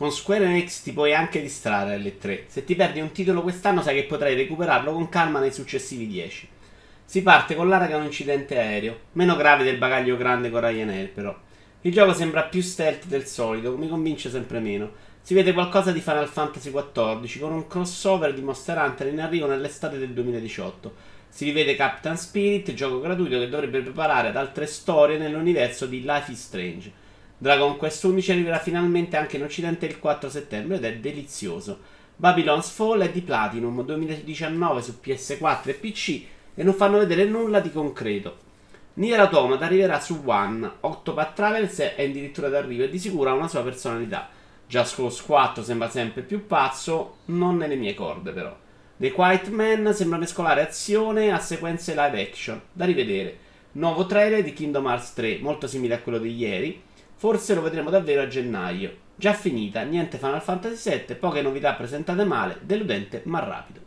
Con Square Enix ti puoi anche distrarre alle 3. Se ti perdi un titolo quest'anno sai che potrai recuperarlo con calma nei successivi 10. Si parte con l'ara che è un incidente aereo, meno grave del bagaglio grande con Ryanair però. Il gioco sembra più stealth del solito, mi convince sempre meno. Si vede qualcosa di Final Fantasy XIV con un crossover di Monster Hunter in arrivo nell'estate del 2018. Si rivede Captain Spirit, gioco gratuito che dovrebbe preparare ad altre storie nell'universo di Life is Strange. Dragon Quest 11 arriverà finalmente anche in occidente il 4 settembre ed è delizioso. Babylon's Fall è di Platinum 2019 su PS4 e PC e non fanno vedere nulla di concreto. Nier Automata arriverà su One, Octopath Travels è addirittura d'arrivo e di sicuro ha una sua personalità. Just Cause 4 sembra sempre più pazzo, non nelle mie corde però. The Quiet Man sembra mescolare azione a sequenze live action, da rivedere. Nuovo trailer di Kingdom Hearts 3, molto simile a quello di ieri, Forse lo vedremo davvero a gennaio. Già finita, niente Final Fantasy VII, poche novità presentate male, deludente ma rapido.